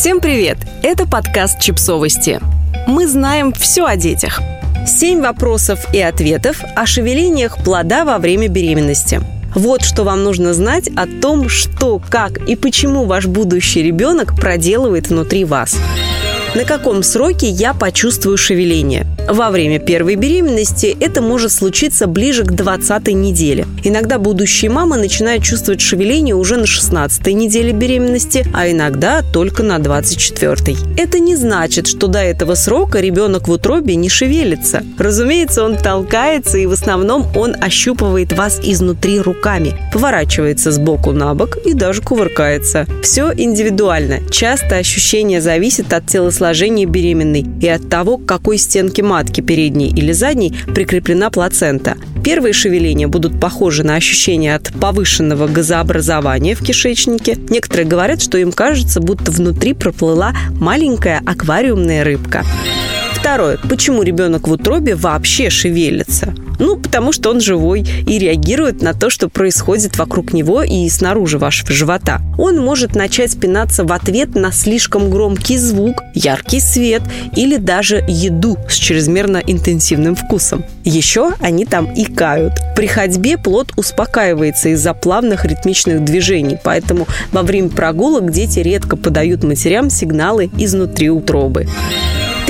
Всем привет! Это подкаст «Чипсовости». Мы знаем все о детях. Семь вопросов и ответов о шевелениях плода во время беременности. Вот что вам нужно знать о том, что, как и почему ваш будущий ребенок проделывает внутри вас. На каком сроке я почувствую шевеление? Во время первой беременности это может случиться ближе к 20 неделе. Иногда будущие мамы начинают чувствовать шевеление уже на 16 неделе беременности, а иногда только на 24. Это не значит, что до этого срока ребенок в утробе не шевелится. Разумеется, он толкается, и в основном он ощупывает вас изнутри руками, поворачивается с боку на бок и даже кувыркается. Все индивидуально. Часто ощущение зависит от телосложения сложения беременной и от того, к какой стенке матки, передней или задней, прикреплена плацента. Первые шевеления будут похожи на ощущения от повышенного газообразования в кишечнике. Некоторые говорят, что им кажется, будто внутри проплыла маленькая аквариумная рыбка. Второе. Почему ребенок в утробе вообще шевелится? Ну, потому что он живой и реагирует на то, что происходит вокруг него и снаружи вашего живота. Он может начать спинаться в ответ на слишком громкий звук, яркий свет или даже еду с чрезмерно интенсивным вкусом. Еще они там икают. При ходьбе плод успокаивается из-за плавных ритмичных движений, поэтому во время прогулок дети редко подают матерям сигналы изнутри утробы.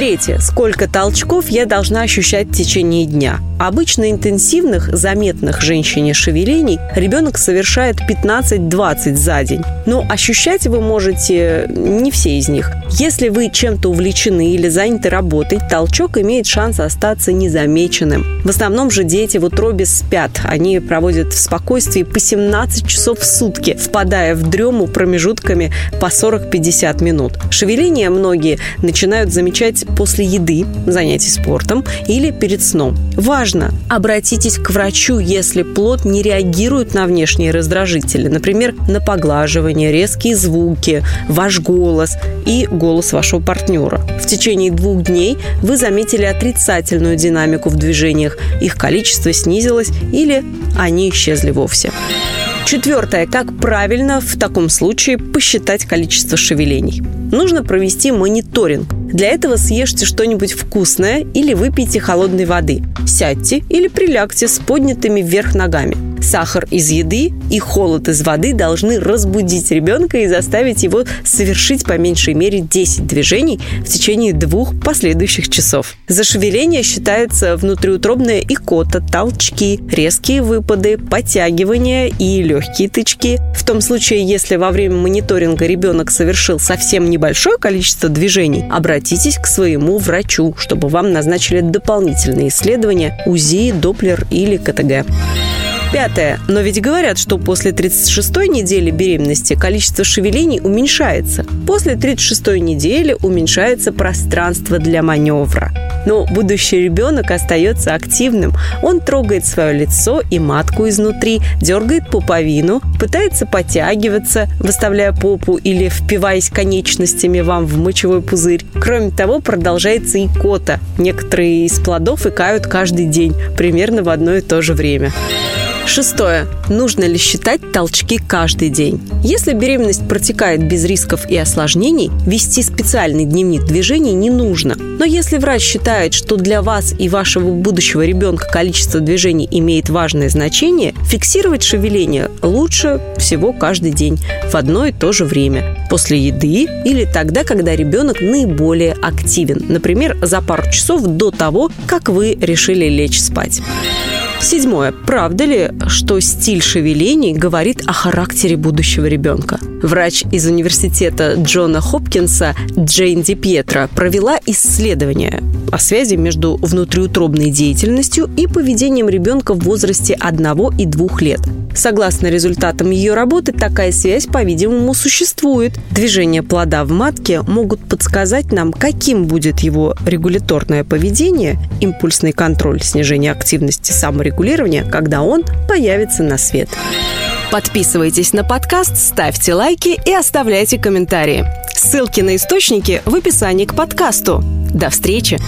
Третье. Сколько толчков я должна ощущать в течение дня? Обычно интенсивных, заметных женщине шевелений ребенок совершает 15-20 за день. Но ощущать вы можете не все из них. Если вы чем-то увлечены или заняты работой, толчок имеет шанс остаться незамеченным. В основном же дети в утробе спят. Они проводят в спокойствии по 17 часов в сутки, впадая в дрему промежутками по 40-50 минут. Шевеления многие начинают замечать после еды, занятий спортом или перед сном. Важно, обратитесь к врачу, если плод не реагирует на внешние раздражители, например, на поглаживание, резкие звуки, ваш голос и голос вашего партнера. В течение двух дней вы заметили отрицательную динамику в движениях, их количество снизилось или они исчезли вовсе. Четвертое. Как правильно в таком случае посчитать количество шевелений? Нужно провести мониторинг. Для этого съешьте что-нибудь вкусное или выпейте холодной воды. Сядьте или прилягте с поднятыми вверх ногами. Сахар из еды и холод из воды должны разбудить ребенка и заставить его совершить по меньшей мере 10 движений в течение двух последующих часов. За шевеление считается внутриутробная икота, толчки, резкие выпады, подтягивания и легкие тычки. В том случае, если во время мониторинга ребенок совершил совсем небольшое количество движений, обратитесь к своему врачу, чтобы вам назначили дополнительные исследования УЗИ, Доплер или КТГ. Пятое. Но ведь говорят, что после 36-й недели беременности количество шевелений уменьшается. После 36-й недели уменьшается пространство для маневра. Но будущий ребенок остается активным. Он трогает свое лицо и матку изнутри, дергает пуповину, пытается подтягиваться, выставляя попу или впиваясь конечностями вам в мочевой пузырь. Кроме того, продолжается икота. Некоторые из плодов икают каждый день, примерно в одно и то же время. Шестое. Нужно ли считать толчки каждый день? Если беременность протекает без рисков и осложнений, вести специальный дневник движений не нужно. Но если врач считает, что для вас и вашего будущего ребенка количество движений имеет важное значение, фиксировать шевеление лучше всего каждый день в одно и то же время. После еды или тогда, когда ребенок наиболее активен. Например, за пару часов до того, как вы решили лечь спать. Седьмое. Правда ли, что стиль шевелений говорит о характере будущего ребенка? Врач из университета Джона Хопкинса Джейн Ди Пьетро провела исследование о связи между внутриутробной деятельностью и поведением ребенка в возрасте 1 и 2 лет. Согласно результатам ее работы, такая связь, по-видимому, существует. Движения плода в матке могут подсказать нам, каким будет его регуляторное поведение, импульсный контроль, снижение активности саморегулирования, когда он появится на свет. Подписывайтесь на подкаст, ставьте лайки и оставляйте комментарии. Ссылки на источники в описании к подкасту. До встречи!